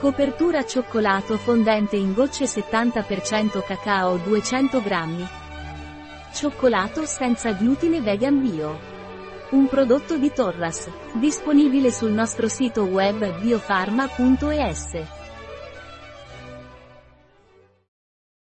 Copertura cioccolato fondente in gocce 70% cacao 200 grammi. Cioccolato senza glutine vegan bio. Un prodotto di Torras, disponibile sul nostro sito web biofarma.es.